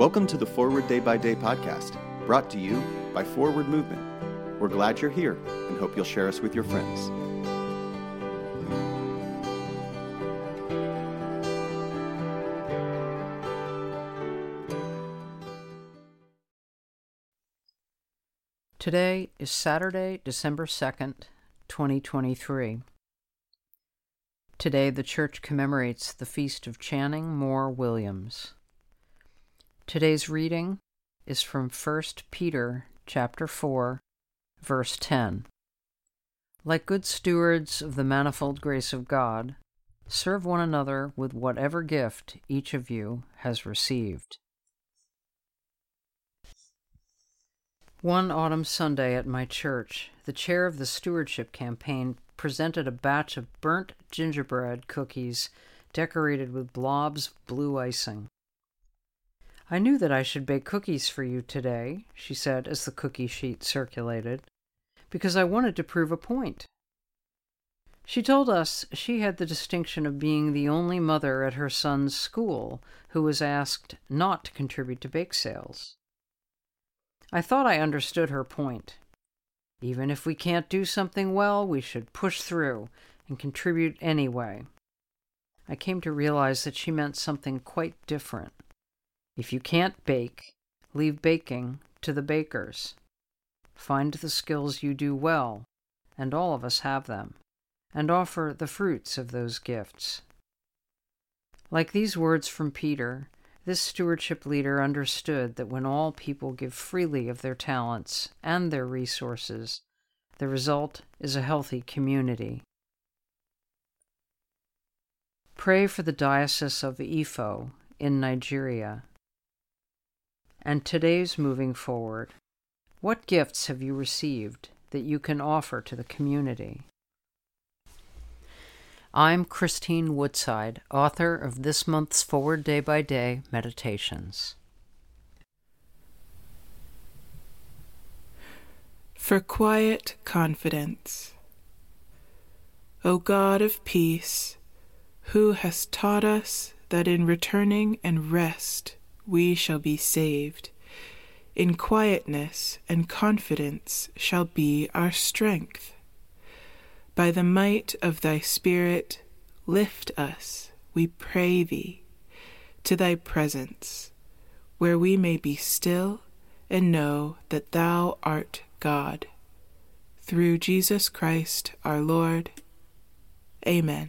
Welcome to the Forward Day by Day podcast, brought to you by Forward Movement. We're glad you're here and hope you'll share us with your friends. Today is Saturday, December 2nd, 2023. Today the church commemorates the feast of Channing Moore Williams. Today's reading is from 1 Peter chapter 4, verse 10. Like good stewards of the manifold grace of God, serve one another with whatever gift each of you has received. One autumn Sunday at my church, the chair of the stewardship campaign presented a batch of burnt gingerbread cookies decorated with blobs of blue icing. I knew that I should bake cookies for you today, she said as the cookie sheet circulated, because I wanted to prove a point. She told us she had the distinction of being the only mother at her son's school who was asked not to contribute to bake sales. I thought I understood her point. Even if we can't do something well, we should push through and contribute anyway. I came to realize that she meant something quite different. If you can't bake, leave baking to the bakers. Find the skills you do well, and all of us have them, and offer the fruits of those gifts. Like these words from Peter, this stewardship leader understood that when all people give freely of their talents and their resources, the result is a healthy community. Pray for the Diocese of Ifo in Nigeria. And today's moving forward. What gifts have you received that you can offer to the community? I'm Christine Woodside, author of this month's Forward Day by Day Meditations. For quiet confidence. O God of peace, who has taught us that in returning and rest we shall be saved, in quietness and confidence shall be our strength by the might of thy Spirit, lift us, we pray thee, to thy presence, where we may be still and know that thou art God. Through Jesus Christ our Lord. Amen.